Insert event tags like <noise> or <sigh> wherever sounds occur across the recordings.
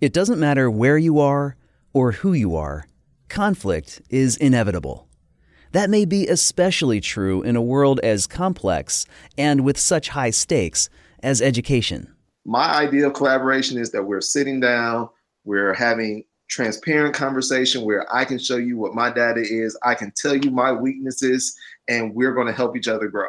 It doesn't matter where you are or who you are, conflict is inevitable. That may be especially true in a world as complex and with such high stakes as education. My idea of collaboration is that we're sitting down, we're having transparent conversation where I can show you what my data is, I can tell you my weaknesses, and we're going to help each other grow.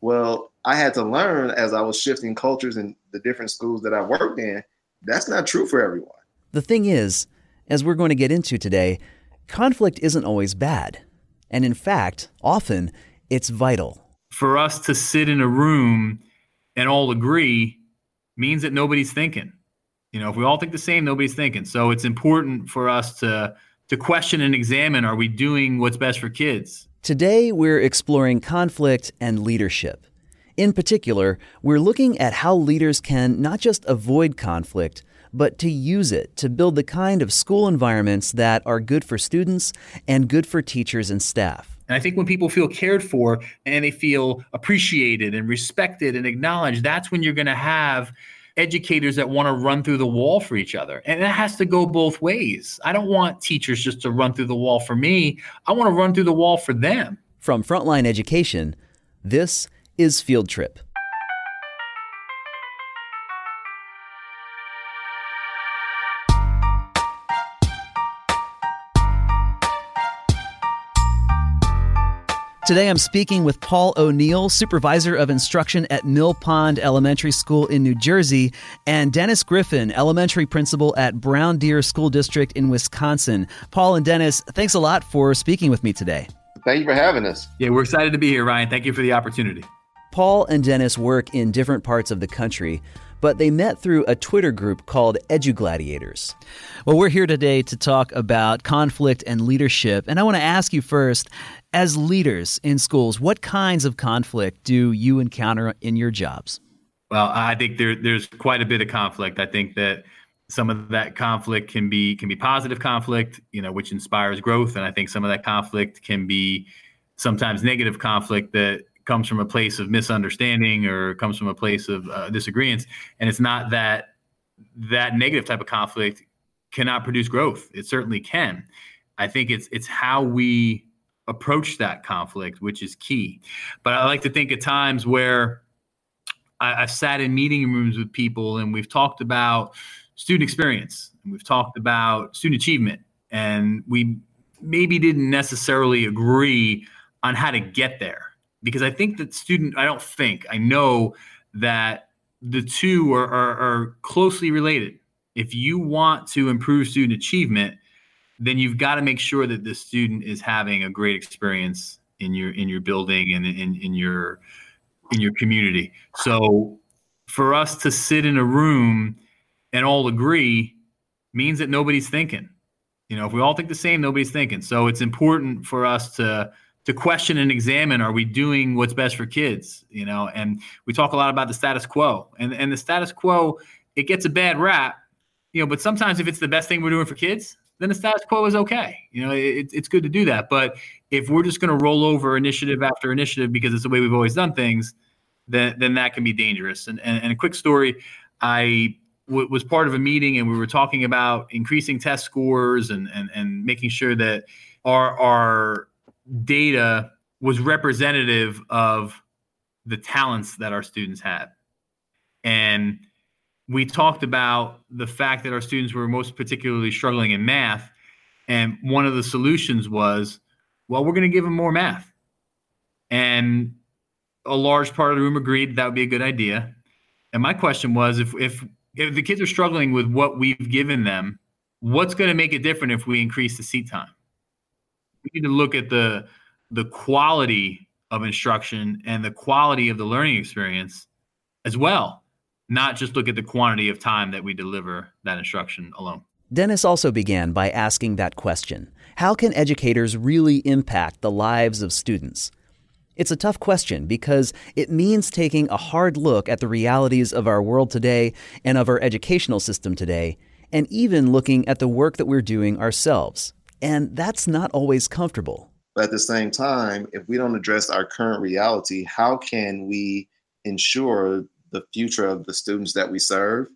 Well, I had to learn as I was shifting cultures in the different schools that I worked in that's not true for everyone. The thing is, as we're going to get into today, conflict isn't always bad. And in fact, often it's vital. For us to sit in a room and all agree means that nobody's thinking. You know, if we all think the same, nobody's thinking. So it's important for us to to question and examine are we doing what's best for kids? Today we're exploring conflict and leadership. In particular, we're looking at how leaders can not just avoid conflict, but to use it to build the kind of school environments that are good for students and good for teachers and staff. And I think when people feel cared for and they feel appreciated and respected and acknowledged, that's when you're going to have educators that want to run through the wall for each other. And that has to go both ways. I don't want teachers just to run through the wall for me, I want to run through the wall for them. From Frontline Education, this is Field Trip. Today I'm speaking with Paul O'Neill, Supervisor of Instruction at Mill Pond Elementary School in New Jersey, and Dennis Griffin, Elementary Principal at Brown Deer School District in Wisconsin. Paul and Dennis, thanks a lot for speaking with me today. Thank you for having us. Yeah, we're excited to be here, Ryan. Thank you for the opportunity. Paul and Dennis work in different parts of the country, but they met through a Twitter group called EduGladiators. Well, we're here today to talk about conflict and leadership, and I want to ask you first as leaders in schools, what kinds of conflict do you encounter in your jobs? Well, I think there, there's quite a bit of conflict. I think that some of that conflict can be can be positive conflict, you know, which inspires growth, and I think some of that conflict can be sometimes negative conflict that comes from a place of misunderstanding or comes from a place of uh, disagreements. And it's not that that negative type of conflict cannot produce growth. It certainly can. I think it's it's how we approach that conflict which is key. But i like to think at times where I, have sat in meeting rooms with people and we've talked about student experience and we've talked about student achievement and we maybe didn't necessarily agree on how to get there because I think that student, I don't think, I know that the two are, are, are closely related. If you want to improve student achievement, then you've got to make sure that the student is having a great experience in your in your building and in, in your in your community. So for us to sit in a room and all agree means that nobody's thinking. You know, if we all think the same, nobody's thinking. So it's important for us to to question and examine are we doing what's best for kids you know? And we talk a lot about the status quo. And and the status quo it gets a bad rap you know but sometimes if it's the best thing we're doing for kids then the status quo is okay. You know it, it's good to do that. But if we're just going to roll over initiative after initiative because it's the way we've always done things then then that can be dangerous. And and, and a quick story I w- was part of a meeting and we were talking about increasing test scores and and, and making sure that our our data was representative of the talents that our students had. And we talked about the fact that our students were most particularly struggling in math. And one of the solutions was, well, we're going to give them more math. And a large part of the room agreed that would be a good idea. And my question was if, if, if the kids are struggling with what we've given them, what's going to make it different if we increase the seat time? We need to look at the the quality of instruction and the quality of the learning experience as well not just look at the quantity of time that we deliver that instruction alone Dennis also began by asking that question How can educators really impact the lives of students? It's a tough question because it means taking a hard look at the realities of our world today and of our educational system today, and even looking at the work that we're doing ourselves. And that's not always comfortable. But at the same time, if we don't address our current reality, how can we ensure the future of the students that we serve?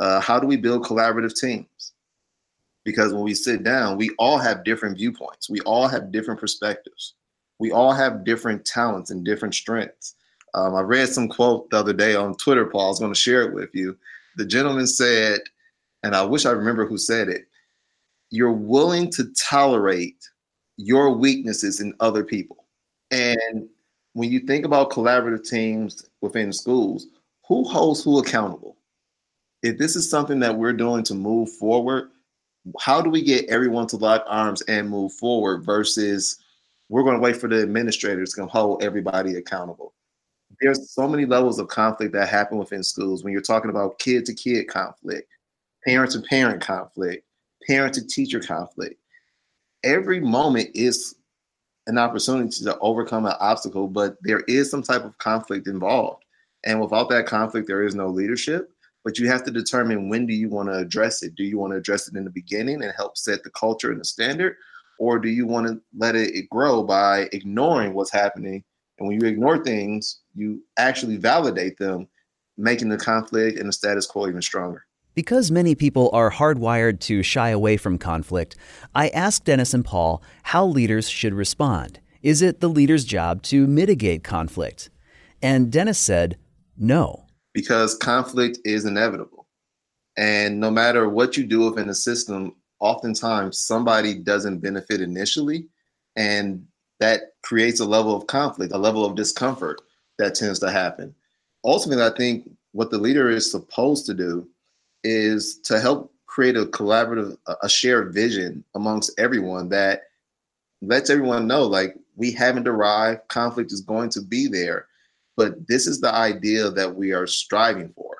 Uh, how do we build collaborative teams? Because when we sit down, we all have different viewpoints. We all have different perspectives. We all have different talents and different strengths. Um, I read some quote the other day on Twitter, Paul. I was going to share it with you. The gentleman said, and I wish I remember who said it, you're willing to tolerate your weaknesses in other people. And when you think about collaborative teams within schools, who holds who accountable? If this is something that we're doing to move forward, how do we get everyone to lock arms and move forward versus we're going to wait for the administrators to hold everybody accountable? There's so many levels of conflict that happen within schools when you're talking about kid to kid conflict, parent to parent conflict, parent to teacher conflict. Every moment is an opportunity to overcome an obstacle, but there is some type of conflict involved. And without that conflict, there is no leadership. But you have to determine when do you want to address it. Do you want to address it in the beginning and help set the culture and the standard? Or do you want to let it grow by ignoring what's happening? And when you ignore things, you actually validate them, making the conflict and the status quo even stronger. Because many people are hardwired to shy away from conflict, I asked Dennis and Paul how leaders should respond. Is it the leader's job to mitigate conflict? And Dennis said, no. Because conflict is inevitable. And no matter what you do within a system, oftentimes somebody doesn't benefit initially. And that creates a level of conflict, a level of discomfort that tends to happen. Ultimately, I think what the leader is supposed to do is to help create a collaborative, a shared vision amongst everyone that lets everyone know like we haven't arrived, conflict is going to be there, but this is the idea that we are striving for.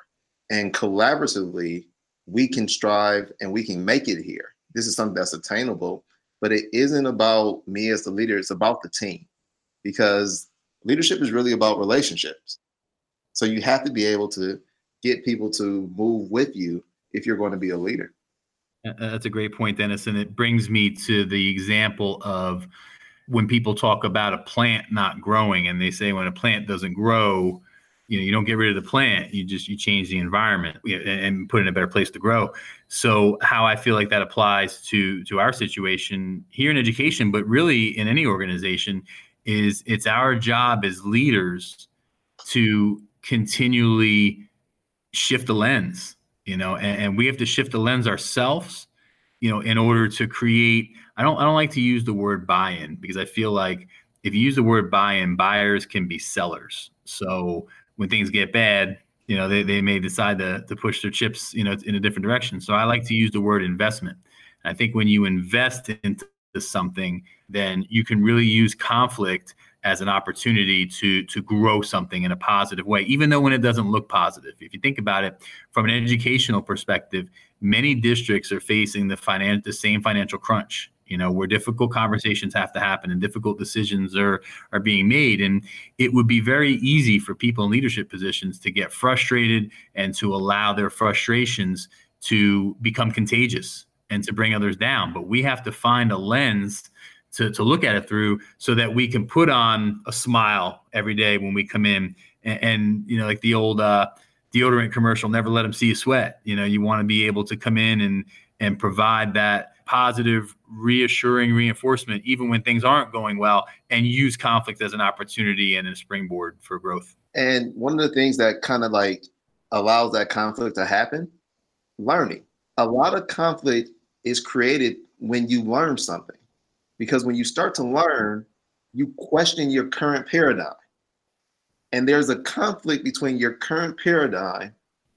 And collaboratively, we can strive and we can make it here. This is something that's attainable, but it isn't about me as the leader, it's about the team because leadership is really about relationships. So you have to be able to get people to move with you if you're going to be a leader. That's a great point, Dennis. And it brings me to the example of when people talk about a plant not growing and they say when a plant doesn't grow, you know, you don't get rid of the plant, you just you change the environment and put in a better place to grow. So how I feel like that applies to to our situation here in education, but really in any organization, is it's our job as leaders to continually shift the lens, you know, and, and we have to shift the lens ourselves, you know, in order to create. I don't I don't like to use the word buy-in because I feel like if you use the word buy-in, buyers can be sellers. So when things get bad, you know, they, they may decide to, to push their chips, you know, in a different direction. So I like to use the word investment. I think when you invest into something, then you can really use conflict as an opportunity to to grow something in a positive way even though when it doesn't look positive. If you think about it from an educational perspective many districts are facing the finan- the same financial crunch you know where difficult conversations have to happen and difficult decisions are are being made. And it would be very easy for people in leadership positions to get frustrated and to allow their frustrations to become contagious and to bring others down. But we have to find a lens to, to look at it through so that we can put on a smile every day when we come in. And, and you know like the old uh, deodorant commercial never let them see you sweat. You know you want to be able to come in and and provide that positive reassuring reinforcement even when things aren't going well and use conflict as an opportunity and a springboard for growth. And one of the things that kind of like allows that conflict to happen learning. A lot of conflict is created when you learn something because when you start to learn, you question your current paradigm. And there's a conflict between your current paradigm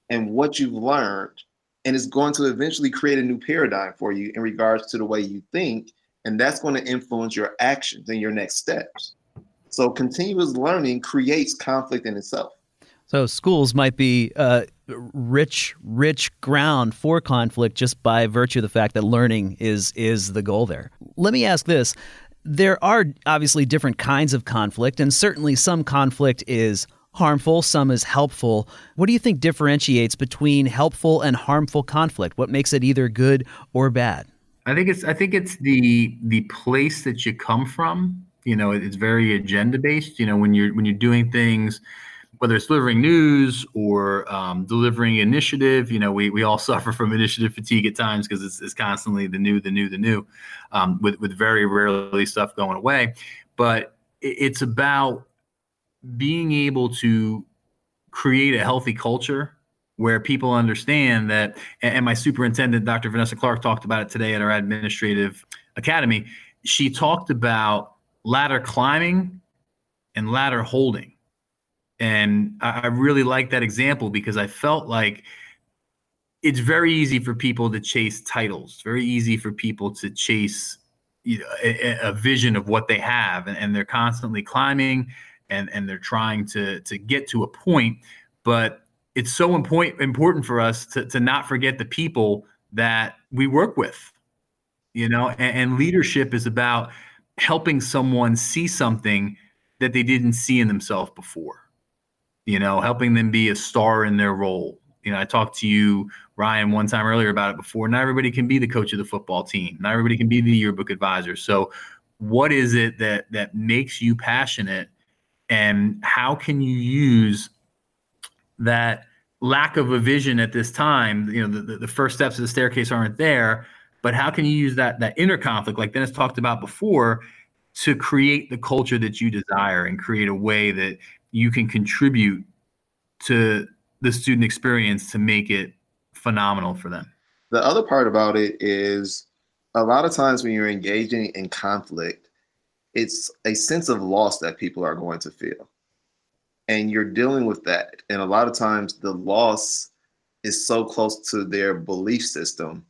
and what you've learned. And it's going to eventually create a new paradigm for you in regards to the way you think. And that's going to influence your actions and your next steps. So continuous learning creates conflict in itself. So schools might be uh, rich, rich ground for conflict just by virtue of the fact that learning is is the goal there. Let me ask this: There are obviously different kinds of conflict, and certainly some conflict is harmful, some is helpful. What do you think differentiates between helpful and harmful conflict? What makes it either good or bad? I think it's I think it's the the place that you come from. You know, it's very agenda based. You know, when you're when you're doing things whether it's delivering news or um, delivering initiative, you know, we, we all <laughs> suffer from initiative fatigue at times because it's, it's, constantly the new, the new, the new, um, with, with very rarely stuff going away. But it's about being able to create a healthy culture where people understand that, and my superintendent, Dr. Vanessa Clark, talked about it today at our administrative academy. She talked about ladder climbing and ladder holding and I really like that example because I felt like it's very easy for people to chase titles. Very easy for people to chase you know, a, a, vision of what they have, and, and they're constantly climbing and and they're trying to to get to a point. But it's so important important for us to to not forget the people that we work with. You know, and, and leadership is about helping someone see something that they didn't see in themselves before you know, helping them be a star in their role. You know, I talked to you, Ryan, one time earlier about it before. Not everybody can be the coach of the football team. Not everybody can be the yearbook advisor. So, what is it that that makes you passionate, and how can you use that lack of a vision at this time? You know, the, the first steps of the staircase aren't there, but how can you use that that inner conflict, like Dennis talked about before, to create the culture that you desire and create a way that you can contribute to the student experience to make it phenomenal for them. The other part about it is a lot of times when you're engaging in conflict, it's a sense of loss that people are going to feel. And you're dealing with that. And a lot of times the loss is so close to their belief system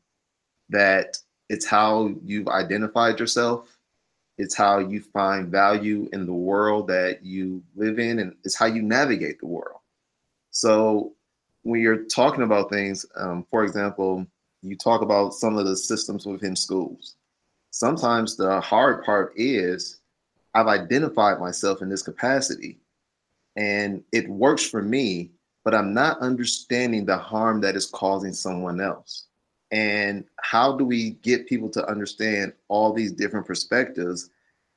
that it's how you've identified yourself it's how you find value in the world that you live in, and it's how you navigate the world. So when you're talking about things, um, for example, you talk about some of the systems within schools. Sometimes the hard part is I've identified myself in this capacity and it works for me, but I'm not understanding the harm that is causing someone else. And how do we get people to understand all these different perspectives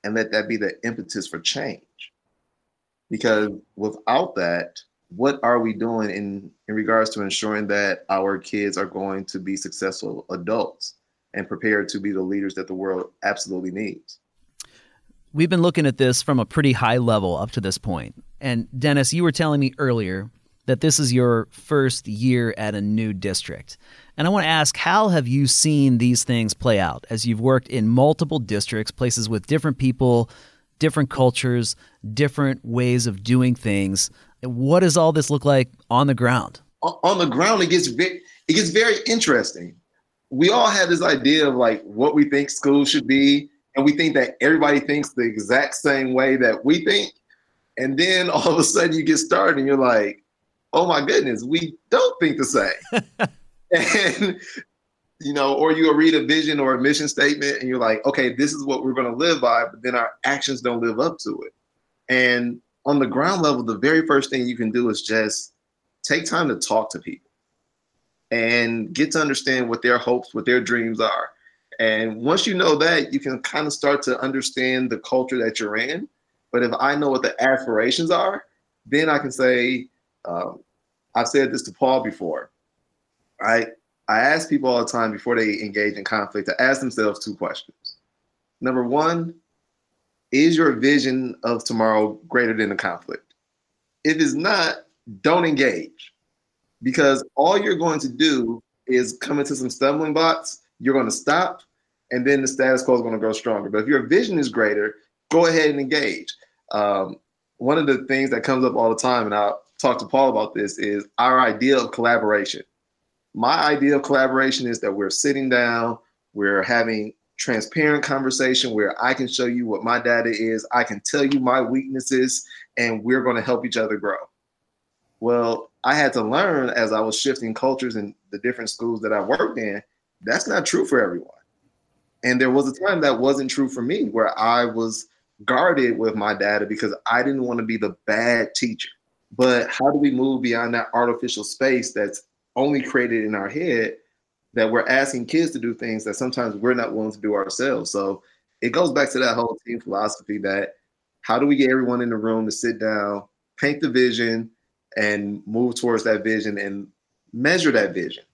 and let that be the impetus for change? Because without that, what are we doing in, in regards to ensuring that our kids are going to be successful adults and prepared to be the leaders that the world absolutely needs? We've been looking at this from a pretty high level up to this point. And Dennis, you were telling me earlier that this is your first year at a new district. And I want to ask how have you seen these things play out as you've worked in multiple districts, places with different people, different cultures, different ways of doing things? What does all this look like on the ground? On the ground, it gets very, it gets very interesting. We all have this idea of like what we think school should be, and we think that everybody thinks the exact same way that we think. And then <laughs> all of a sudden you get started and you're like, oh my goodness, we don't think the same. <laughs> and you know, or you'll read a vision or a mission statement and you're like, okay, this is what we're going to live by, but then our actions don't live up to it. And on the ground level, the very first thing you can do is just take time to talk to people and get to understand what their hopes, what their dreams are. And once you know that, you can kind of start to understand the culture that you're in. But if I know what the aspirations are, then I can say, um, I've said this to Paul before. I I ask people all the time before they engage in conflict to ask themselves two questions. Number one, is your vision of tomorrow greater than the conflict? If it's not, don't engage because all you're going to do is come into some stumbling blocks. You're going to stop, and then the status quo is going to grow stronger. But if your vision is greater, go ahead and engage. Um, one of the things that comes up all the time, and I'll talk to Paul about this, is our idea of collaboration my idea of collaboration is that we're sitting down, we're having transparent conversation where I can show you what my data is, I can tell you my weaknesses, and we're going to help each other grow. Well, I had to learn as I was shifting cultures in the different schools that I worked in, that's not true for everyone. And there was a time that wasn't true for me where I was guarded with my data because I didn't want to be the bad teacher. But how do we move beyond that artificial space that's only created in our head that we're asking kids to do things that sometimes we're not willing to do ourselves. So it goes back to that whole team philosophy that how do we get everyone in the room to sit down, paint the vision, and move towards that vision and measure that vision.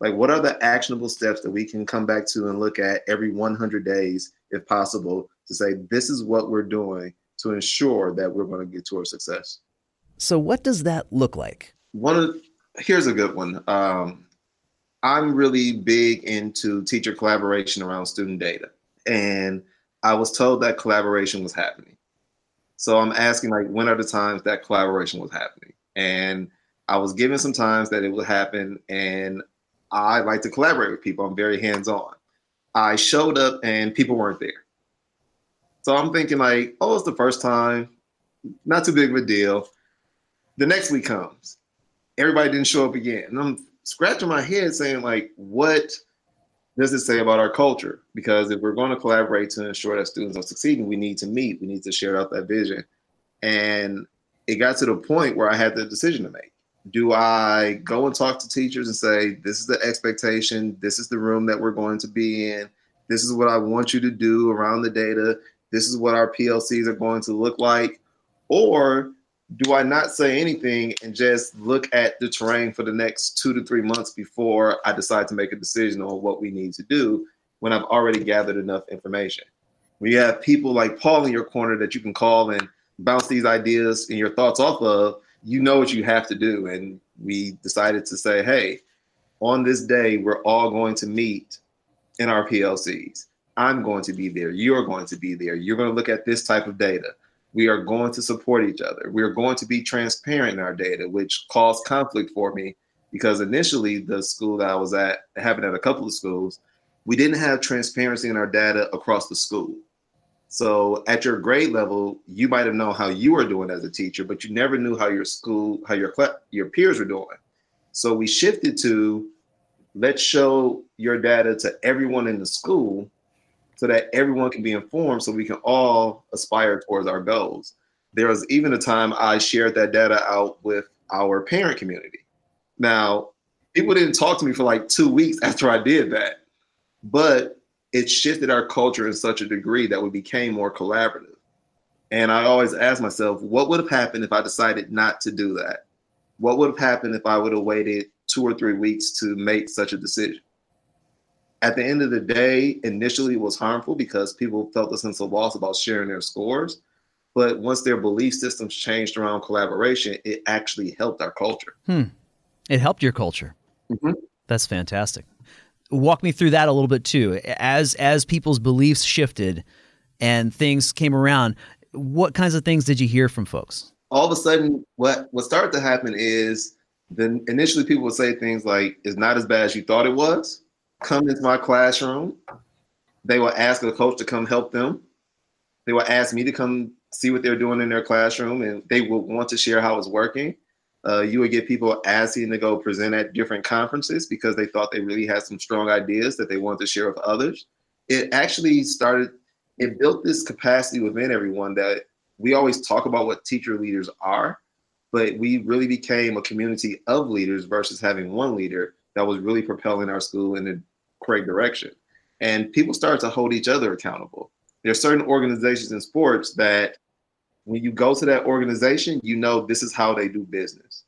Like, what are the actionable steps that we can come back to and look at every 100 days, if possible, to say, this is what we're doing to ensure that we're going to get to our success. So, what does that look like? One of here's a good one. Um, I'm really big into teacher collaboration around student data, and I was told that collaboration was happening. So I'm asking, like, when are the times that collaboration was happening? And I was given some times that it would happen, and I like to collaborate with people. I'm very hands on. I showed up, and people weren't there. So I'm thinking like, oh, it's the first time, not too big of a deal. The next week comes, everybody didn't show up again, and I'm scratching my head saying like, what does it say about our culture? Because if we're going to collaborate to ensure that students are succeeding, we need to meet, we need to share out that vision, and it got to the point where I had the decision to make. Do I go and talk to teachers and say, this is the expectation, this is the room that we're going to be in, this is what I want you to do around the data, this is what our PLCs are going to look like? Or do I not say anything and just look at the terrain for the next two to three months before I decide to make a decision on what we need to do when I've already gathered enough information? When you have people like Paul in your corner that you can call and bounce these ideas and your thoughts off of, you know what you have to do. And we decided to say, hey, on this day, we're all going to meet in our PLCs. I'm going to be there. You're going to be there. You're going to look at this type of data. We are going to support each other. We are going to be transparent in our data, which caused conflict for me because initially the school that I was at, having at a couple of schools, we didn't have transparency in our data across the school. So at your grade level, you might have known how you were doing as a teacher, but you never knew how your school, how your your peers were doing. So we shifted to let's show your data to everyone in the school so that everyone can be informed so we can all aspire towards our goals. There was even a time I shared that data out with our parent community. Now, people didn't talk to me for like two weeks after I did that, but it shifted our culture in such a degree that we became more collaborative. And I always ask myself, what would have happened if I decided not to do that? What would have happened if I would have waited two or three weeks to make such a decision? At the end of the day, initially it was harmful because people felt a sense of loss about sharing their scores. But once their belief systems changed around collaboration, it actually helped our culture. Hmm. It helped your culture. Mm-hmm. That's fantastic. Walk me through that a little bit too. As as people's beliefs shifted and things came around, what kinds of things did you hear from folks? All of a sudden, what what started to happen is then initially people would say things like, "It's not as bad as you thought it was." Come into my classroom. They will ask the coach to come help them. They will ask me to come see what they're doing in their classroom, and they will want to share how it's working. Uh, you would get people asking to go present at different conferences because they thought they really had some strong ideas that they wanted to share with others. It actually started, it built this capacity within everyone that we always talk about what teacher leaders are, but we really became a community of leaders versus having one leader that was really propelling our school in the correct direction. And people start to hold each other accountable. There are certain organizations in sports that when you go to that organization, you know this is how they do business.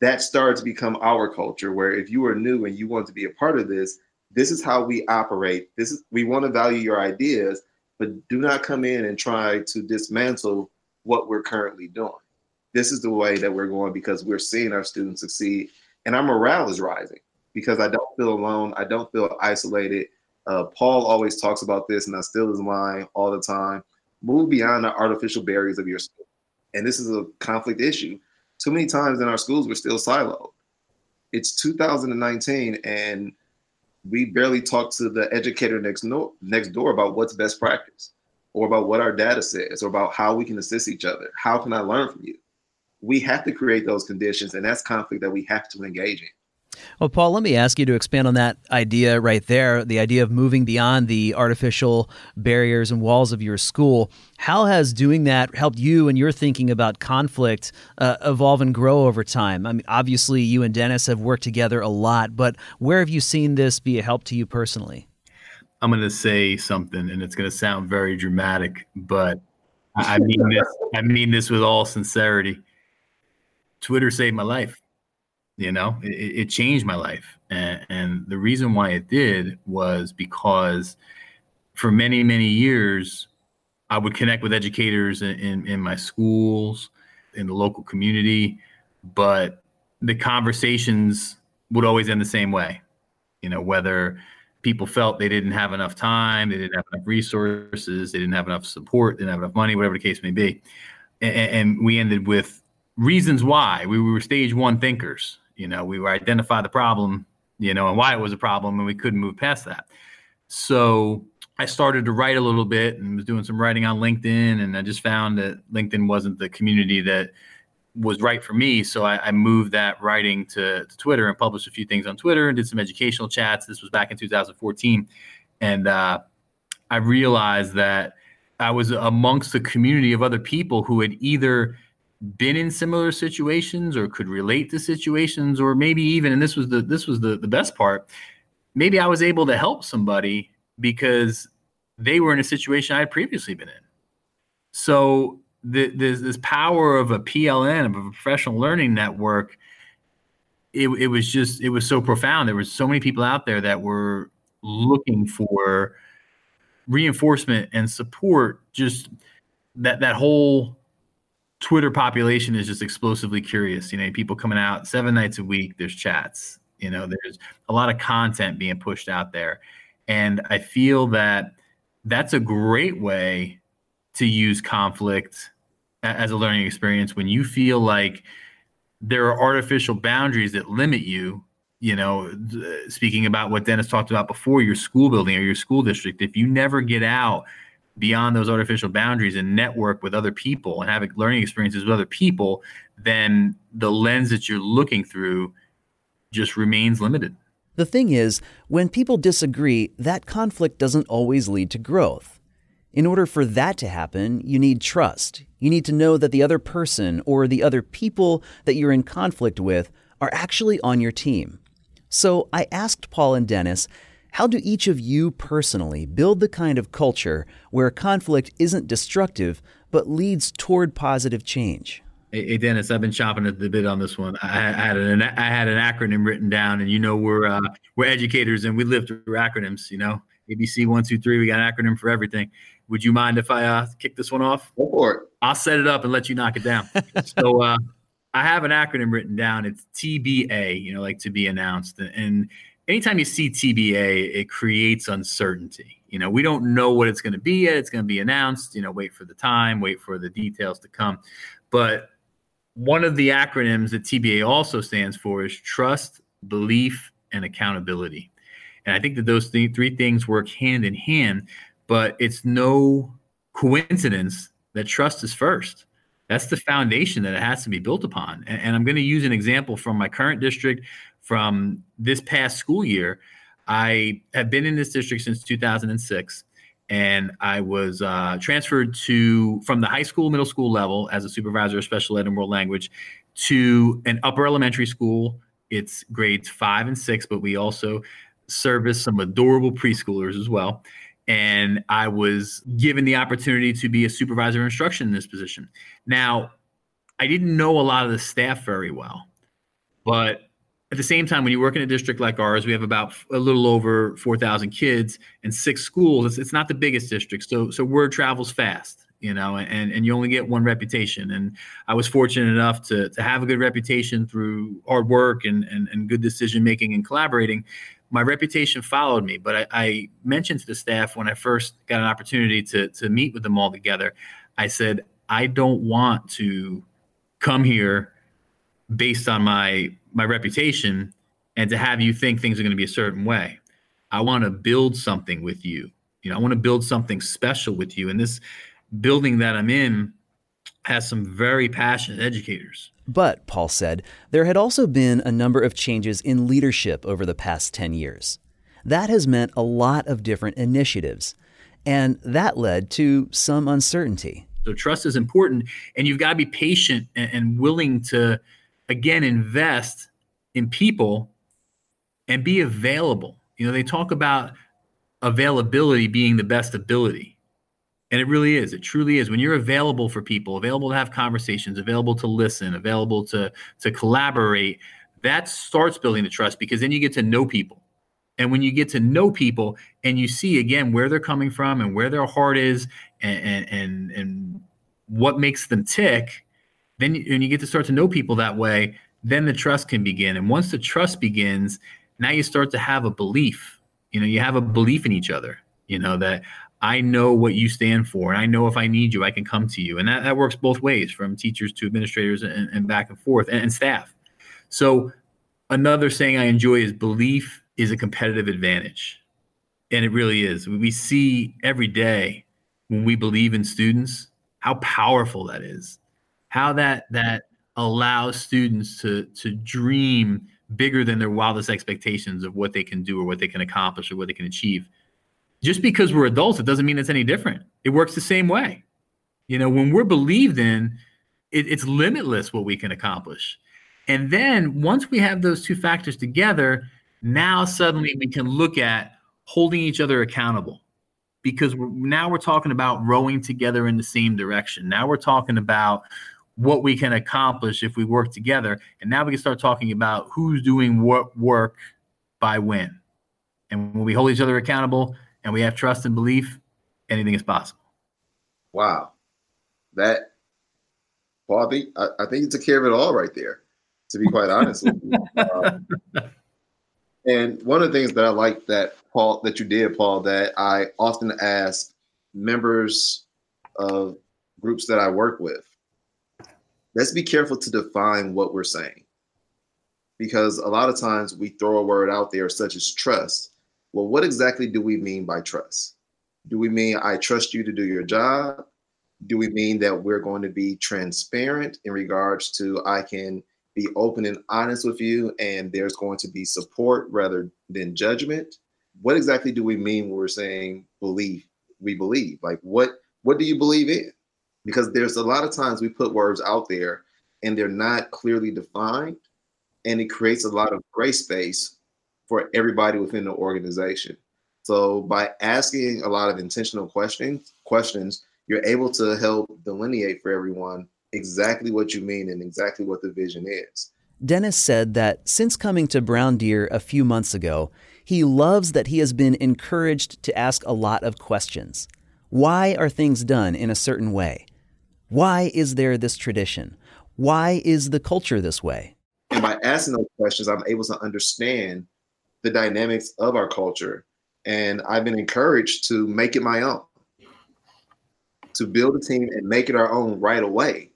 That started to become our culture where if you are new and you want to be a part of this, this is how we operate. This is we want to value your ideas, but do not come in and try to dismantle what we're currently doing. This is the way that we're going because we're seeing our students succeed and our morale is rising because I don't feel alone. I don't feel isolated. Uh, Paul always talks about this, and I steal his line all the time. Move beyond the artificial barriers of your school. And this is a conflict issue. Too many times in our schools, we're still siloed. It's 2019, and we barely talk to the educator next, no, next door about what's best practice or about what our data says or about how we can assist each other. How can I learn from you? we have to create those conditions, and that's conflict that we have to engage in. Well, Paul, let me ask you to expand on that idea right there the idea of moving beyond the artificial barriers and walls of your school. How has doing that helped you and your thinking about conflict uh, evolve and grow over time? I mean, obviously, you and Dennis have worked together a lot, but where have you seen this be a help to you personally? I'm going to say something, and it's going to sound very dramatic, but I mean this. I mean this with all sincerity Twitter saved my life. You know, it, it changed my life. And, and the reason why it did was because for many, many years, I would connect with educators in, in, in my schools, in the local community, but the conversations would always end the same way. You know, whether people felt they didn't have enough time, they didn't have enough resources, they didn't have enough support, they didn't have enough money, whatever the case may be. And, and we ended with reasons why. We were stage one thinkers. You know, we were identify the problem, you know, and why it was a problem, and we couldn't move past that. So I started to write a little bit and was doing some writing on LinkedIn, and I just found that LinkedIn wasn't the community that was right for me. So I, I moved that writing to, to, Twitter and published a few things on Twitter and did some educational chats. This was back in 2014, and uh, I realized that I was amongst a community of other people who had either been in similar situations or could relate to situations or maybe even and this was the this was the, the best part maybe i was able to help somebody because they were in a situation i had previously been in. So the, this, this power of a pln of a professional learning network it, it was just it was so profound. There were so many people out there that were looking for reinforcement and support just that that whole Twitter population is just explosively curious. You know, people coming out seven nights a week. There's chats. You know, there's a lot of content being pushed out there, and I feel that that's a great way to use conflict as a learning experience when you feel like there are artificial boundaries that limit you you know speaking about what dennis talked about before your school building or your school district if you never get out beyond those artificial boundaries and network with other people and have learning experiences with other people, then the lens that you're looking through just remains limited. The thing is, when people disagree, that conflict doesn't always lead to growth. In order for that to happen, you need trust. You need to know that the other person or the other people that you're in conflict with are actually on your team. So I asked Paul and Dennis how do each of you personally build the kind of culture where conflict isn't destructive but leads toward positive change? Hey, Dennis, I've been chopping at the bit on this one. I, had an I had an acronym written down, and you know we're uh, we're educators and we live through acronyms. You know, ABC one two three. We got an acronym for everything. Would you mind if I uh, kick this one off? Go for it. I'll set it up and let you knock it down. <laughs> so uh, I have an acronym written down. It's TBA. You know, like to be announced, and anytime you see TBA, it creates uncertainty. You know, we don't know what it's going to be yet. It's going to be announced. You know, wait for the time, wait for the details to come. But one of the acronyms that TBA also stands for is trust, belief, and accountability. And I think that those th- three things work hand in hand, but it's no coincidence that trust is first. That's the foundation that it has to be built upon. And, and I'm going to use an example from my current district from this past school year. I have been in this district since 2006, and I was uh, transferred to from the high school, middle school level as a supervisor of special ed and world language to an upper elementary school. It's grades five and six, but we also service some adorable preschoolers as well. And I was given the opportunity to be a supervisor of instruction in this position. Now, I didn't know a lot of the staff very well, but at the same time, when you work in a district like ours, we have about a little over 4,000 kids and six schools. It's, it's not the biggest district, so so word travels fast, you know, and and you only get one reputation. And I was fortunate enough to to have a good reputation through hard work and and, and good decision making and collaborating. My reputation followed me, but I, I mentioned to the staff when I first got an opportunity to to meet with them all together. I said, I don't want to come here based on my my reputation and to have you think things are going to be a certain way. I want to build something with you. You know, I want to build something special with you. And this building that I'm in has some very passionate educators. But, Paul said, there had also been a number of changes in leadership over the past 10 years. That has meant a lot of different initiatives, and that led to some uncertainty. So, trust is important, and you've got to be patient and, and willing to again invest in people and be available. You know, they talk about availability being the best ability. And it really is. It truly is. When you're available for people, available to have conversations, available to listen, available to to collaborate, that starts building the trust because then you get to know people. And when you get to know people and you see again where they're coming from and where their heart is and and and, what makes them tick, then and you get to start to know people that way, then the trust can begin. And once the trust begins, now you start to have a belief. You know, you have a belief in each other. You know that I know what you stand for, and I know if I need you, I can come to you. And that, that works both ways from teachers to administrators and, and back and forth and, and staff. So, another saying I enjoy is belief is a competitive advantage. And it really is. We see every day when we believe in students how powerful that is, how that, that allows students to, to dream bigger than their wildest expectations of what they can do or what they can accomplish or what they can achieve just because we're adults, it doesn't mean it's any different. It works the same way. You know, when we're believed in, it, it's limitless what we can accomplish. And then once we have those two factors together, now suddenly we can look at holding each other accountable because we're, now we're talking about rowing together in the same direction. Now we're talking about what we can accomplish if we work together. And now we can start talking about who's doing what work by when. And when we hold each other accountable, and we have trust and belief, anything is possible. Wow. That, Paul, I think, I, I think you took care of it all right there, to be quite honest with you. <laughs> Um, and one of the things that I like that Paul that you did, Paul, that I often ask members of groups that I work with, let's be careful to define what we're saying. Because a lot of times we throw a word out there such as trust, well, what exactly do we mean by trust? Do we mean I trust you to do your job? Do we mean that we're going to be transparent in regards to I can be open and honest with you and there's going to be support rather than judgment? What exactly do we mean when we're saying believe? We believe. Like what what do you believe in? Because there's a lot of times we put words out there and they're not clearly defined and it creates a lot of gray space for everybody within the organization. So by asking a lot of intentional questions, questions, you're able to help delineate for everyone exactly what you mean and exactly what the vision is. Dennis said that since coming to Brown Deer a few months ago, he loves that he has been encouraged to ask a lot of questions. Why are things done in a certain way? Why is there this tradition? Why is the culture this way? And by asking those questions, I'm able to understand the dynamics of our culture. And I've been encouraged to make it my own, to build a team and make it our own right away.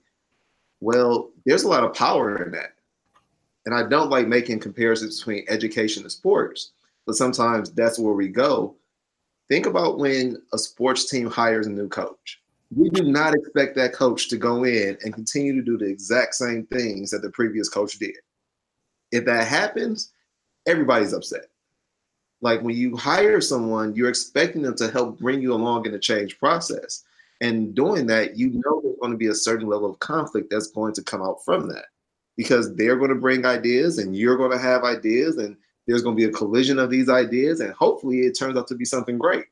Well, there's a lot of power in that. And I don't like making comparisons between education and sports, but sometimes that's where we go. Think about when a sports team hires a new coach. We do not expect that coach to go in and continue to do the exact same things that the previous coach did. If that happens, everybody's upset. Like when you hire someone, you're expecting them to help bring you along in the change process. And doing that, you know there's going to be a certain level of conflict that's going to come out from that because they're going to bring ideas and you're going to have ideas and there's going to be a collision of these ideas and hopefully it turns out to be something great.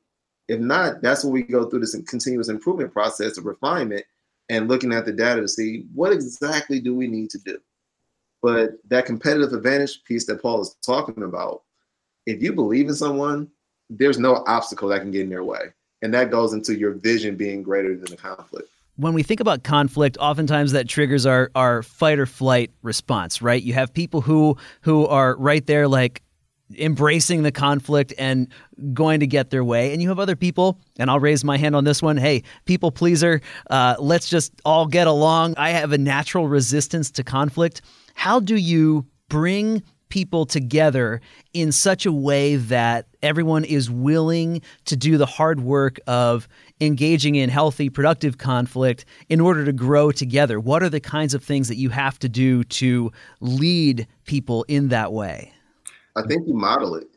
If not, that's when we go through this continuous improvement process of refinement and looking at the data to see what exactly do we need to do. But that competitive advantage piece that Paul is talking about, if you believe in someone, there's no obstacle that can get in your way. And that goes into your vision being greater than the conflict. When we think about conflict, oftentimes that triggers our, our fight or flight response, right? You have people who who are right there like embracing the conflict and going to get their way. And you have other people, and I'll raise my hand on this one. Hey, people pleaser, uh, let's just all get along. I have a natural resistance to conflict. How do you bring people together in such a way that everyone is willing to do the hard work of engaging in healthy, productive conflict in order to grow together? What are the kinds of things that you have to do to lead people in that way? I think you model it.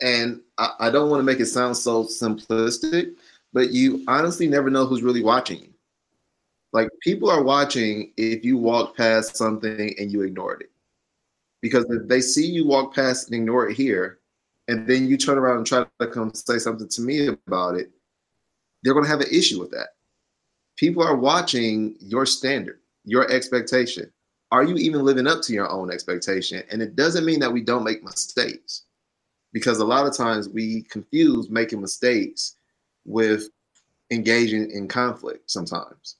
And I, I don't want to make it sound so simplistic, but you honestly never know who's really watching you. Like people are watching if you walk past something and you ignored it. Because if they see you walk past and ignore it here, and then you turn around and try to come say something to me about it, they're going to have an issue with that. People are watching your standard, your expectation. Are you even living up to your own expectation? And it doesn't mean that we don't make mistakes because a lot of times we confuse making mistakes with engaging in conflict sometimes.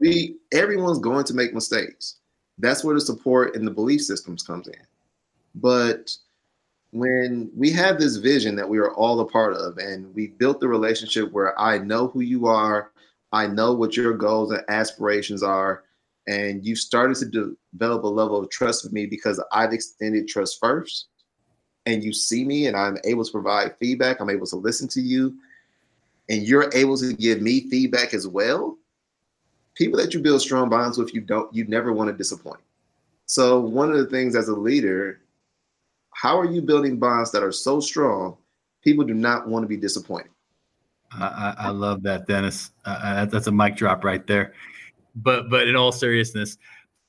We everyone's going to make mistakes. That's where the support and the belief systems comes in. But when we have this vision that we are all a part of and we built the relationship where I know who you are, I know what your goals and aspirations are, and you started to develop a level of trust with me because I've extended trust first and you see me and I'm able to provide feedback, I'm able to listen to you, and you're able to give me feedback as well, people that you build strong bonds with, you don't, you never want to disappoint. So one of the things as a leader, how are you building bonds that are so strong, people do not want to be disappointed? I, I love that, Dennis. Uh, that's a mic drop right there. But but in all seriousness,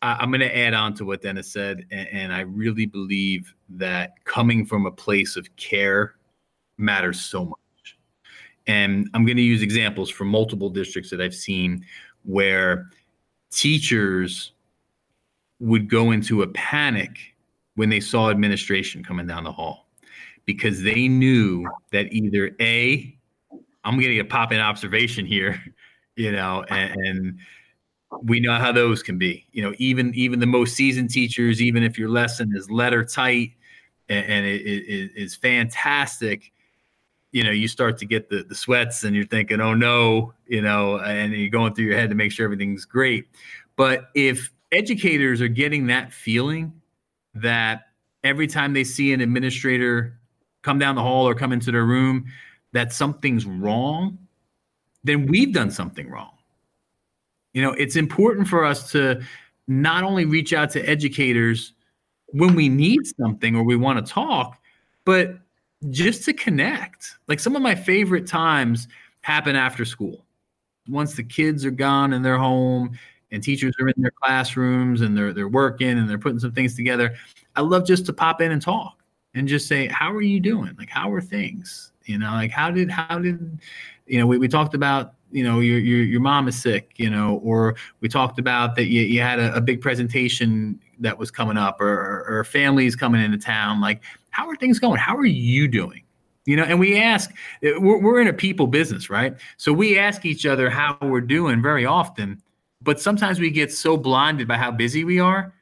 I, am going to add on to what Dennis said, and, and I really believe that coming from a place of care matters so much. And I'm going to use examples from multiple districts that I've seen where teachers would go into a panic when they saw administration coming down the hall because they knew that either A, I'm getting a pop in observation here, <laughs> you know, and, and we know how those can be. You know, even even the most seasoned teachers, even if your lesson is letter tight and, and it, it is fantastic, you know, you start to get the the sweats and you're thinking, oh no, you know, and you're going through your head to make sure everything's great. But if educators are getting that feeling that every time they see an administrator come down the hall or come into their room that something's wrong, then we've done something wrong you know, it's important for us to not only reach out to educators when we need something or we want to talk, but just to connect. Like some of my favorite times happen after school. Once the kids are gone and they're home and teachers are in their classrooms and they're they're working and they're putting some things together, I love just to pop in and talk and just say, "How are you doing? Like how are things?" You know, like how did how did you know we, we talked about you know your, your your mom is sick you know or we talked about that you, you had a, a big presentation that was coming up or, or, families coming into town like how are things going? How are you doing? You know and we ask eh, we're, we're in a people business right? So we ask each other how we're doing very often but sometimes we get so blinded by how busy we are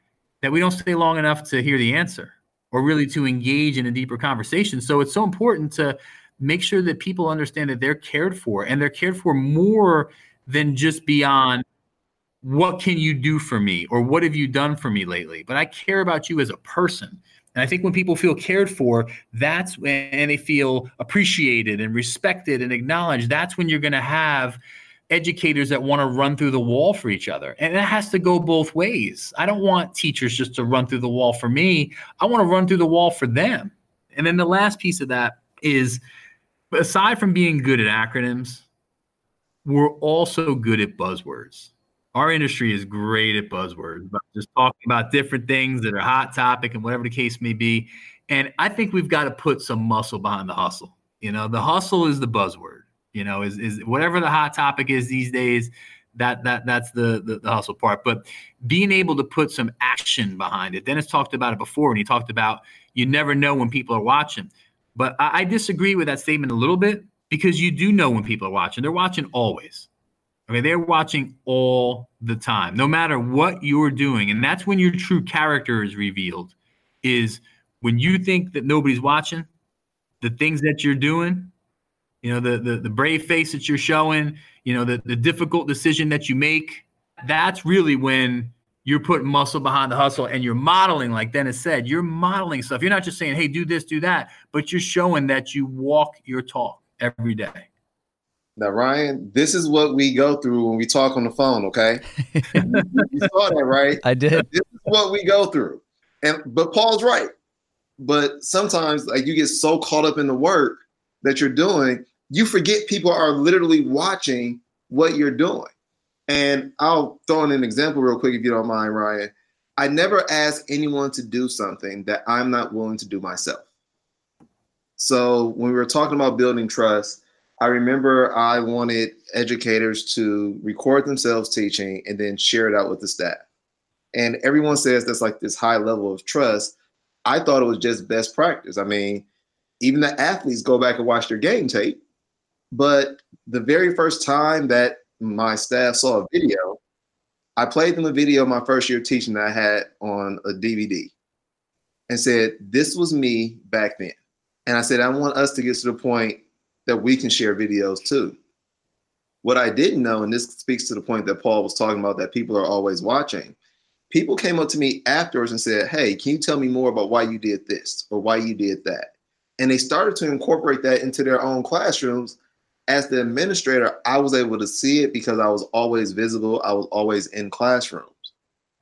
that we don't stay long enough to hear the answer or really to engage in a deeper conversation. So it's so important to make sure that people understand that they're cared for and they're cared for more than just beyond what can you do for me? or what have you done for me lately? But i care about you as a person. And i think when people feel cared for that's when and they feel appreciated and respected and acknowledged. That's when you're going to have educators that want to run through the wall for each other. And it has to go both ways. I don't want teachers just to run through the wall for me. I want to run through the wall for them. And then the last piece of that is but aside from being good at acronyms, we're also good at buzzwords. Our industry is great at buzzwords, but just talking about different things that are hot topic and whatever the case may be. And I think we've got to put some muscle behind the hustle. You know, the hustle is the buzzword. You know, is is whatever the hot topic is these days. That that that's the, the the hustle part. But being able to put some action behind it. Dennis talked about it before, and he talked about you never know when people are watching. But I, I disagree with that statement a little bit because you do know when people are watching. They're watching always. Okay, they're watching all the time, no matter what you're doing. And that's when your true character is revealed, is when you think that nobody's watching, the things that you're doing, you know, the the, the brave face that you're showing, you know, the, the difficult decision that you make, that's really when you're putting muscle behind the hustle and you're modeling, like Dennis said, you're modeling stuff. You're not just saying, hey, do this, do that, but you're showing that you walk your talk every day. Now, Ryan, this is what we go through when we talk on the phone, okay? you, <laughs> you saw that, right? I did. This is what we go through. And but Paul's right. But sometimes like you get so caught up in the work that you're doing, you forget people are literally watching what you're doing. And I'll throw in an example real quick if you don't mind, Ryan. I never ask anyone to do something that I'm not willing to do myself. So when we were talking about building trust, I remember I wanted educators to record themselves teaching and then share it out with the staff. And everyone says that's like this high level of trust. I thought it was just best practice. I mean, even the athletes go back and watch their game tape. But the very first time that my staff saw a video, I played them a video of my first year teaching that I had on a DVD and said, This was me back then. And I said, I want us to get to the point that we can share videos too. What I didn't know, and this speaks to the point that Paul was talking about that people are always watching, people came up to me afterwards and said, Hey, can you tell me more about why you did this or why you did that? And they started to incorporate that into their own classrooms. As the administrator, I was able to see it because I was always visible, I was always in classrooms.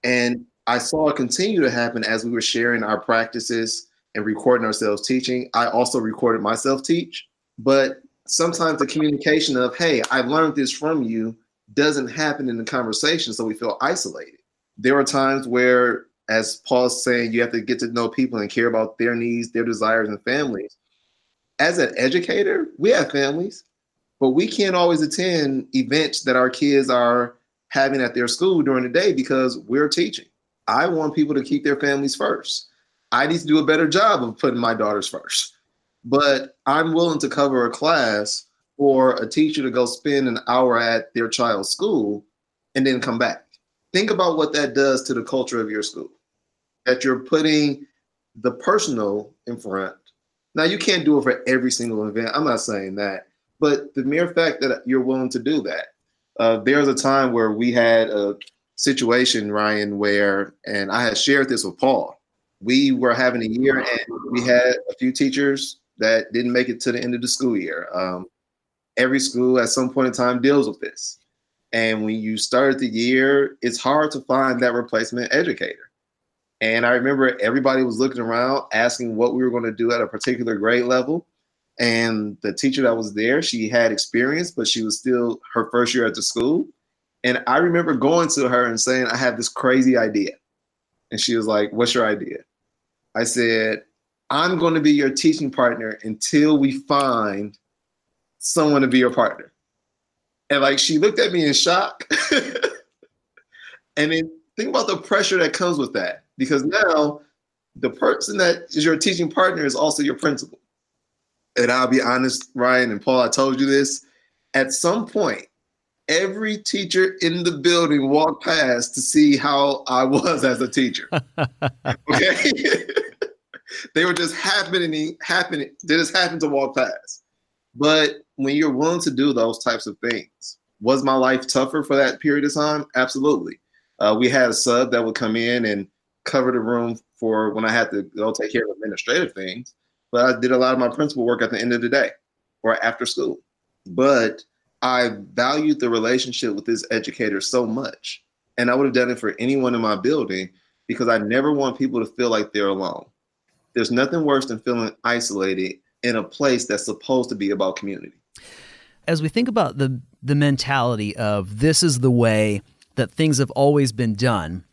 And I saw it continue to happen as we were sharing our practices and recording ourselves teaching. I also recorded myself teach, but sometimes the communication of, hey, I learned this from you doesn't happen in the conversation. So we feel isolated. There are times where, as Paul's saying, you have to get to know people and care about their needs, their desires, and families. As an educator, we have families, but we can't always attend events that our kids are having at their school during the day because we're teaching. I want people to keep their families first. I need to do a better job of putting my daughters first. But I'm willing to cover a class for a teacher to go spend an hour at their child's school and then come back. Think about what that does to the culture of your school. That you're putting the personal in front. Now, you can't do it for every single event. I'm not saying that. But the mere fact that you're willing to do that. Uh, there's a time where we had a situation, Ryan, where, and I had shared this with Paul. We were having a year and we had a few teachers that didn't make it to the end of the school year. Um, every school at some point in time deals with this. And when you start the year, it's hard to find that replacement educator. And I remember everybody was looking around asking what we were going to do at a particular grade level. And the teacher that was there, she had experience, but she was still her first year at the school. And I remember going to her and saying, I have this crazy idea. And she was like, What's your idea? I said, I'm going to be your teaching partner until we find someone to be your partner. And like she looked at me in shock. <laughs> and then think about the pressure that comes with that. Because now the person that is your teaching partner is also your principal. And I'll be honest, Ryan and Paul, I told you this. At some point, every teacher in the building walked past to see how I was as a teacher. <laughs> okay. <laughs> they were just happening, happening. They just happened to walk past. But when you're willing to do those types of things, was my life tougher for that period of time? Absolutely. Uh, we had a sub that would come in and cover the room for when I had to go take care of administrative things. But I did a lot of my principal work at the end of the day or after school. But I valued the relationship with this educator so much. And I would have done it for anyone in my building because I never want people to feel like they're alone. There's nothing worse than feeling isolated in a place that's supposed to be about community. As we think about the the mentality of this is the way that things have always been done,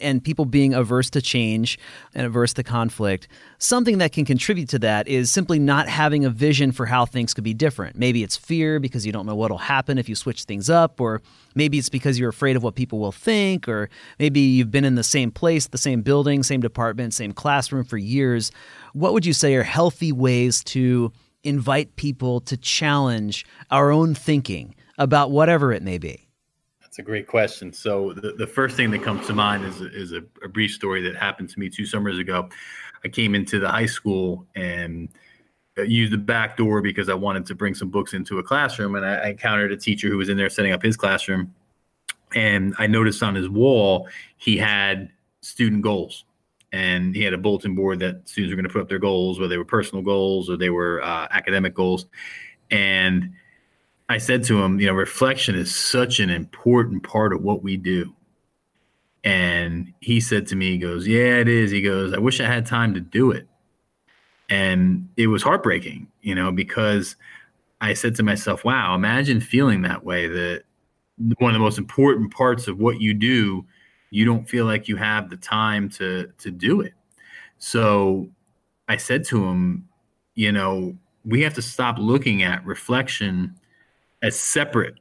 and people being averse to change and averse to conflict, something that can contribute to that is simply not having a vision for how things could be different. Maybe it's fear because you don't know what'll happen if you switch things up, or maybe it's because you're afraid of what people will think, or maybe you've been in the same place, the same building, same department, same classroom for years. What would you say are healthy ways to invite people to challenge our own thinking about whatever it may be? A great question. So the, the first thing that comes to mind is, is a, a, brief story that happened to me two summers ago. I came into the high school and uh, used the back door because I wanted to bring some books into a classroom. And I, I encountered a teacher who was in there setting up his classroom. And I noticed on his wall, he had student goals. And he had a bulletin board that students were going to put up their goals, whether they were personal goals or they were uh, academic goals. And I said to him, you know, reflection is such an important part of what we do. And he said to me, he goes, Yeah, it is. He goes, I wish I had time to do it. And it was heartbreaking, you know, because I said to myself, wow, imagine feeling that way that one of the most important parts of what you do, you don't feel like you have the time to to do it. So I said to him, you know, we have to stop looking at reflection as separate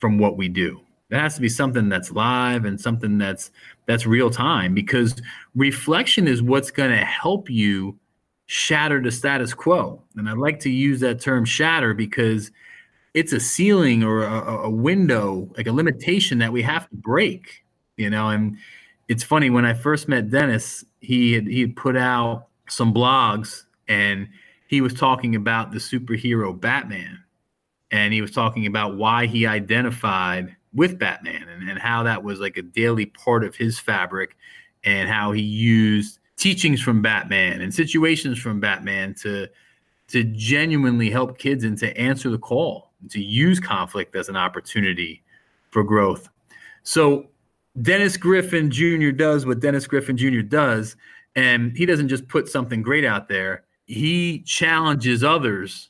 from what we do. It has to be something that's live and something that's that's real time because reflection is what's going to help you shatter the status quo. And I like to use that term shatter because it's a ceiling or a, a, window, like a limitation that we have to break, you know. And it's funny when I first met Dennis, he had he had put out some blogs and he was talking about the superhero Batman. And he was talking about why he identified with Batman and, and how that was like a daily part of his fabric and how he used teachings from Batman and situations from Batman to to genuinely help kids and to answer the call, to use conflict as an opportunity for growth. So Dennis Griffin Jr. does what Dennis Griffin Jr. does, and he doesn't just put something great out there. He challenges others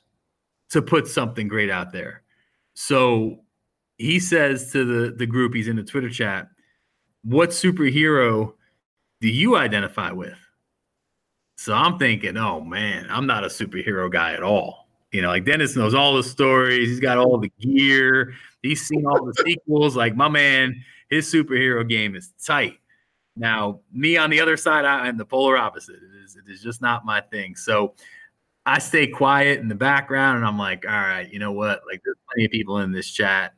to put something great out there. So he says to the the group, he's in the Twitter chat, "What superhero do you identify with?" So I'm thinking, oh man, I'm not a superhero guy at all. You know, like Dennis knows all the stories. He's got all the gear. He's seen all the sequels. Like my man, his superhero game is tight. Now, me on the other side, I am the polar opposite. It is, it is just not my thing. So I stay quiet in the background and I'm like, all right, you know what? Like there's plenty of people in this chat.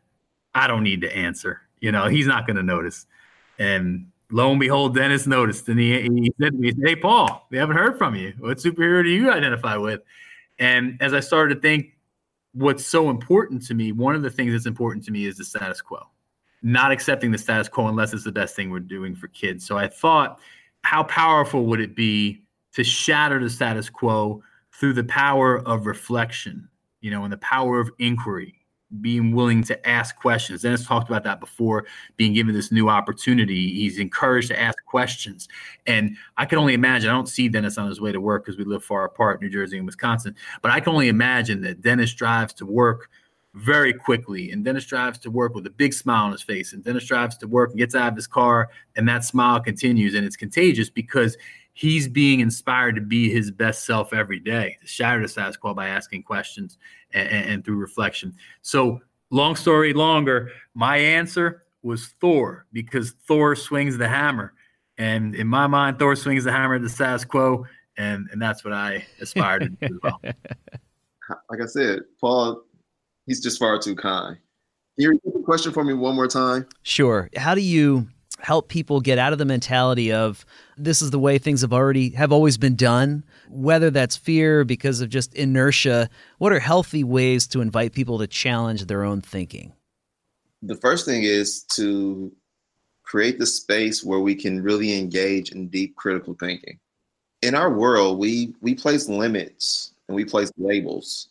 I don't need to answer. You know, he's not going to notice. And lo and behold, Dennis noticed, and he, he said to me, "Hey, Paul, we haven't heard from you. What superhero do you identify with?" And as I started to think, what's so important to me, one of the things that's important to me is the status quo, not accepting the status quo unless it's the best thing we're doing for kids. So I thought, how powerful would it be to shatter the status quo through the power of reflection, you know, and the power of inquiry? being willing to ask questions. Dennis talked about that before, being given this new opportunity. He's encouraged to ask questions. And I can only imagine, I don't see Dennis on his way to work because we live far apart, New Jersey and Wisconsin, but I can only imagine that Dennis drives to work very quickly. And Dennis drives to work with a big smile on his face. And Dennis drives to work and gets out of his car, and that smile continues. And it's contagious because he's being inspired to be his best self every day, to shatter the status quo by asking questions and, and through reflection. So, long story longer, my answer was Thor because Thor swings the hammer. And in my mind, Thor swings the hammer at the status quo, and, and that's what I aspire to do as well. <laughs> Like I said, Paul, he's just far too kind. Can you repeat the question for me one more time? Sure. How do you help people get out of the mentality of this is the way things have already have always been done. Whether that's fear because of just inertia what are healthy ways to invite people to challenge their own thinking? The first thing is to create the space where we can really engage in deep critical thinking. In our world we we place limits and we place labels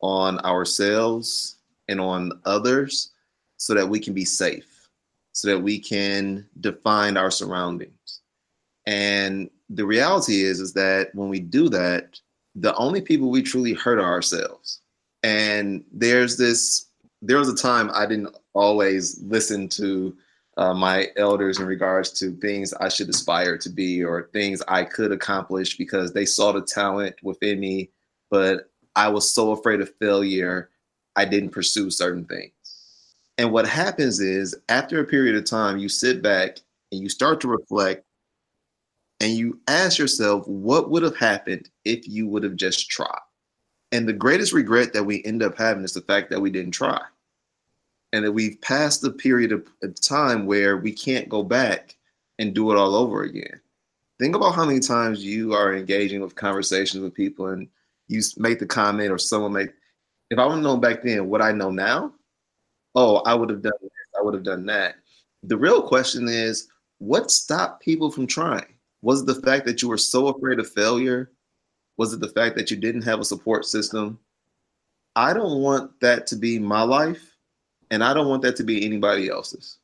on ourselves and on others so that we can be safe so that we can define our surroundings. And the reality is, is that when we do that, the only people we truly hurt are ourselves. And there's this, there was a time I didn't always listen to uh, my elders in regards to things I should aspire to be or things I could accomplish because they saw the talent within me, but I was so afraid of failure, I didn't pursue certain things. And what happens is, after a period of time, you sit back and you start to reflect and you ask yourself, what would have happened if you would have just tried? And the greatest regret that we end up having is the fact that we didn't try. And that we've passed the period of, time where we can't go back and do it all over again. Think about how many times you are engaging with conversations with people and you make the comment or someone make, if I would have known back then what I know now, oh, I would have done this, I would have done that. The real question is, what stopped people from trying? Was it the fact that you were so afraid of failure? Was it the fact that you didn't have a support system? I don't want that to be my life, and I don't want that to be anybody else's.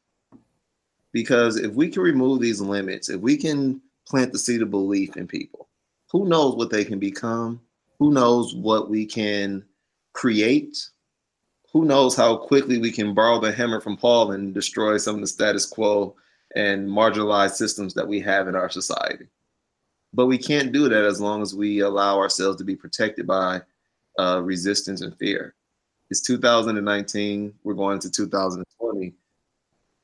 Because if we can remove these limits, if we can plant the seed of belief in people, who knows what they can become? Who knows what we can create who knows how quickly we can borrow the hammer from Paul and destroy some of the status quo and marginalized systems that we have in our society. But we can't do that as long as we allow ourselves to be protected by uh, resistance and fear. It's 2019. We're going to 2020.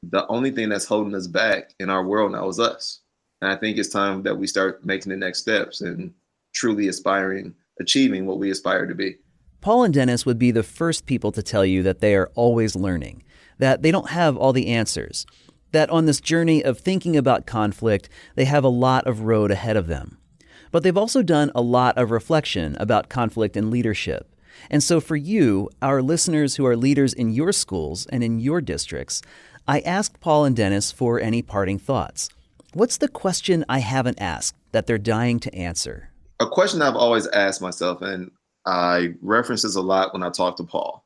The only thing that's holding us back in our world now is us. And I think it's time that we start making the next steps and truly aspiring, achieving what we aspire to be. Paul and Dennis would be the first people to tell you that they are always learning, that they don't have all the answers, that on this journey of thinking about conflict, they have a lot of road ahead of them. But they've also done a lot of reflection about conflict and leadership. And so, for you, our listeners who are leaders in your schools and in your districts, I asked Paul and Dennis for any parting thoughts. What's the question I haven't asked that they're dying to answer? A question I've always asked myself, and I reference this a lot when I talk to Paul,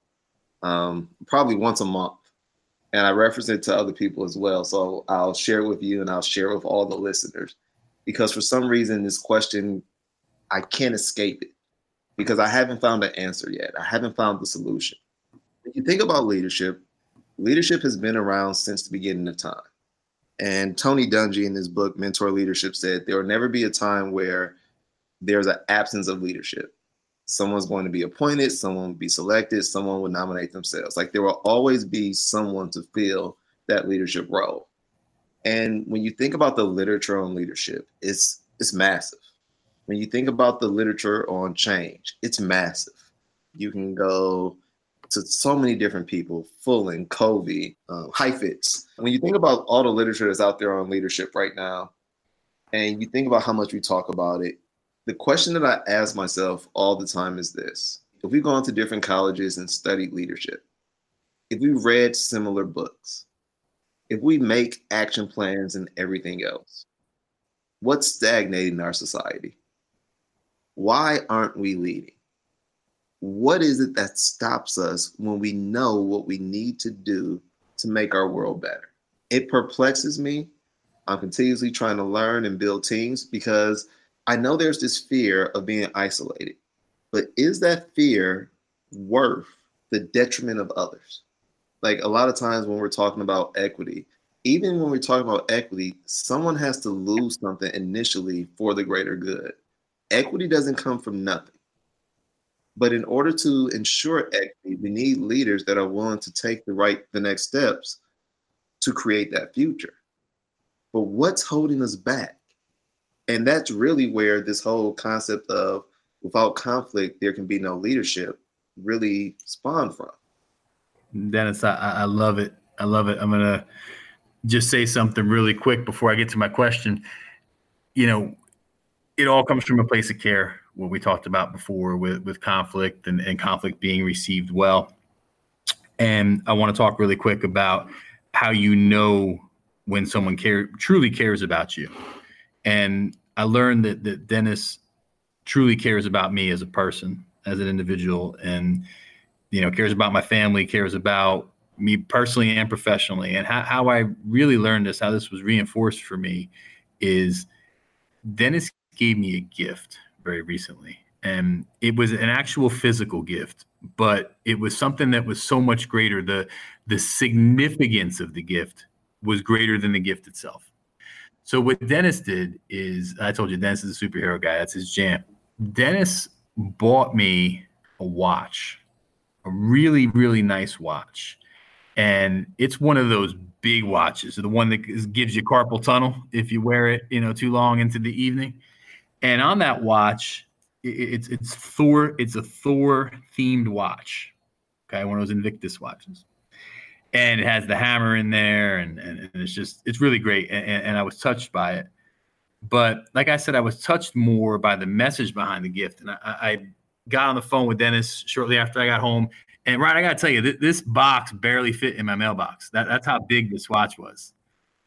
um, probably once a month. And I reference it to other people as well. So I'll share it with you and I'll share it with all the listeners because for some reason, this question, I can't escape it because I haven't found the answer yet. I haven't found the solution. If you think about leadership, leadership has been around since the beginning of time. And Tony Dungy in his book, Mentor Leadership, said there will never be a time where there's an absence of leadership. Someone's going to be appointed, someone will be selected, someone will nominate themselves. Like there will always be someone to fill that leadership role. And when you think about the literature on leadership, it's it's massive. When you think about the literature on change, it's massive. You can go to so many different people, Fullan, Covey, um, Heifetz. When you think about all the literature that's out there on leadership right now, and you think about how much we talk about it, the question that I ask myself all the time is this. If we've gone to different colleges and studied leadership, if we read similar books, if we make action plans and everything else, what's stagnating our society? Why aren't we leading? what is it that stops us when we know what we need to do to make our world better? It perplexes me. I'm continuously trying to learn and build teams because I know there's this fear of being isolated. But is that fear worth the detriment of others? Like a lot of times when we're talking about equity, even when we're talking about equity, someone has to lose something initially for the greater good. Equity doesn't come from nothing but in order to ensure equity, we need leaders that are willing to take the right, the next steps to create that future. But what's holding us back? And that's really where this whole concept of without conflict, there can be no leadership really spawned from. Dennis, I, I love it. I love it. I'm going to just say something really quick before I get to my question. You know, it all comes from a place of care what we talked about before with, with conflict and, and conflict being received well. And I want to talk really quick about how you know when someone care, truly cares about you. And I learned that, that Dennis truly cares about me as a person, as an individual, and you know, cares about my family, cares about me personally and professionally. And how, how I really learned this, how this was reinforced for me, is Dennis gave me a gift very recently. And it was an actual physical gift, but it was something that was so much greater. The the significance of the gift was greater than the gift itself. So what Dennis did is I told you Dennis is a superhero guy. That's his jam. Dennis bought me a watch, a really, really nice watch. And it's one of those big watches, the one that gives you carpal tunnel if you wear it, you know, too long into the evening. And on that watch, it's it's Thor. It's a Thor themed watch. Okay, one of those Invicta watches, and it has the hammer in there, and and, and it's just it's really great. And, and I was touched by it. But like I said, I was touched more by the message behind the gift. And I, I got on the phone with Dennis shortly after I got home. And right, I got to tell you, th- this box barely fit in my mailbox. That, that's how big this watch was.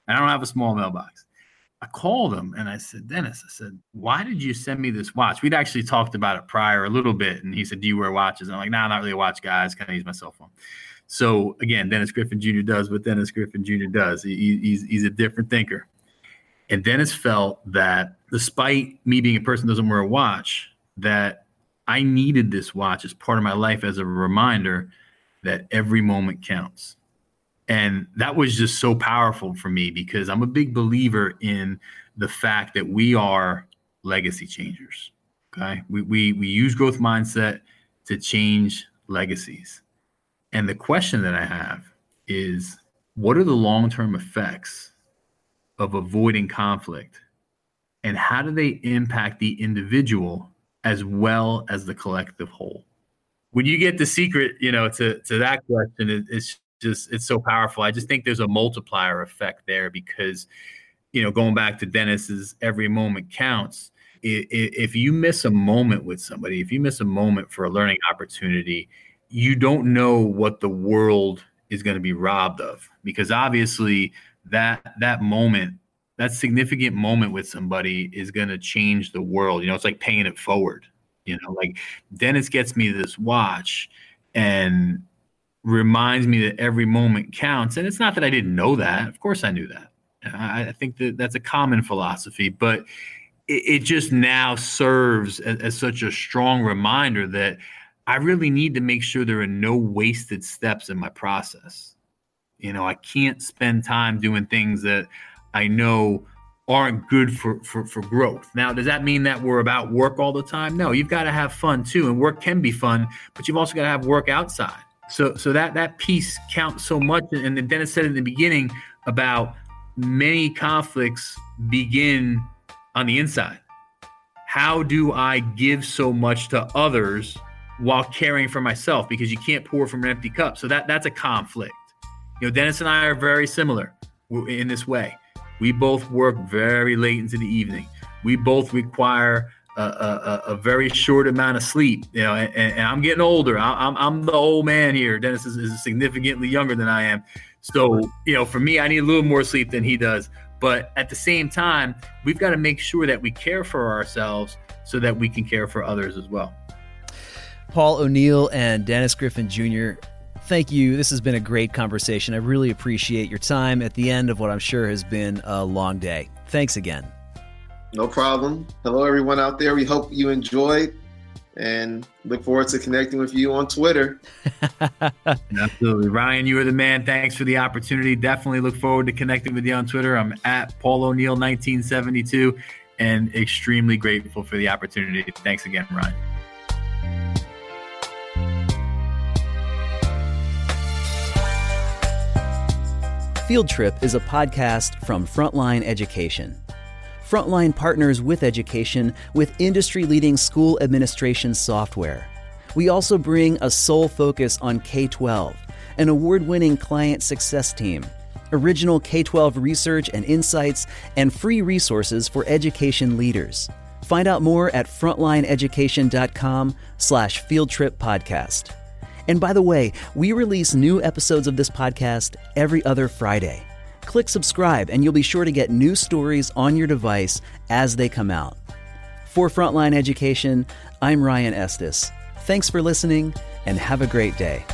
I don't have a small mailbox. I called him and I said, Dennis, I said, why did you send me this watch? We'd actually talked about it prior a little bit. And he said, Do you wear watches? And I'm like, No, nah, not really a watch guy. I kind of use my cell phone. So again, Dennis Griffin Jr. does what Dennis Griffin Jr. does. He, he's, he's a different thinker. And Dennis felt that despite me being a person who doesn't wear a watch, that I needed this watch as part of my life as a reminder that every moment counts and that was just so powerful for me because I'm a big believer in the fact that we are legacy changers. Okay. We, we, we use growth mindset to change legacies. And the question that I have is what are the long term effects of avoiding conflict? And how do they impact the individual as well as the collective whole? When you get the secret, you know, to, to that question, it, it's just, it's so powerful. I just think there's a multiplier effect there because, you know, going back to Dennis's every moment counts. If you miss a moment with somebody, if you miss a moment for a learning opportunity, you don't know what the world is going to be robbed of because obviously that that moment that significant moment with somebody is going to change the world. You know it's like paying it forward you know like dennis gets me this watch and reminds me that every moment counts and it's not that i didn't know that of course i knew that. I, I think that that's a common philosophy but it, it just now serves as, as such a strong reminder that I really need to make sure there are no wasted steps in my process. You know, I can't spend time doing things that I know aren't good for, for, for growth. Now, does that mean that we're about work all the time? No, you've got to have fun too. And work can be fun, but you've also got to have work outside. So, so that, that piece counts so much. And then Dennis said in the beginning about many conflicts begin on the inside. How do I give so much to others while caring for myself because you can't pour from an empty cup. So that that's a conflict. You know, Dennis and I are very similar in this way. We both work very late into the evening. We both require a, a, a very short amount of sleep. You know, and, and I'm getting older. I, am I'm the old man here. Dennis is, is significantly younger than I am. So you know, for me, I need a little more sleep than he does. But at the same time, we've got to make sure that we care for ourselves so that we can care for others as well. Paul O'Neill and Dennis Griffin Jr., thank you. This has been a great conversation. I really appreciate your time at the end of what I'm sure has been a long day. Thanks again. No problem. Hello, everyone out there. We hope you enjoyed and look forward to connecting with you on Twitter. <laughs> Absolutely. Ryan, you are the man. Thanks for the opportunity. Definitely look forward to connecting with you on Twitter. I'm at Paul O'Neill 1972 and extremely grateful for the opportunity. Thanks again, Ryan. Field Trip is a podcast from Frontline Education. Frontline partners with education with industry leading school administration software. We also bring a sole focus on K 12, an award winning client success team, original K 12 research and insights, and free resources for education leaders. Find out more at frontlineeducation.com slash fieldtrip podcast. And by the way, we release new episodes of this podcast every other Friday. Click subscribe, and you'll be sure to get new stories on your device as they come out. For Frontline Education, I'm Ryan Estes. Thanks for listening, and have a great day.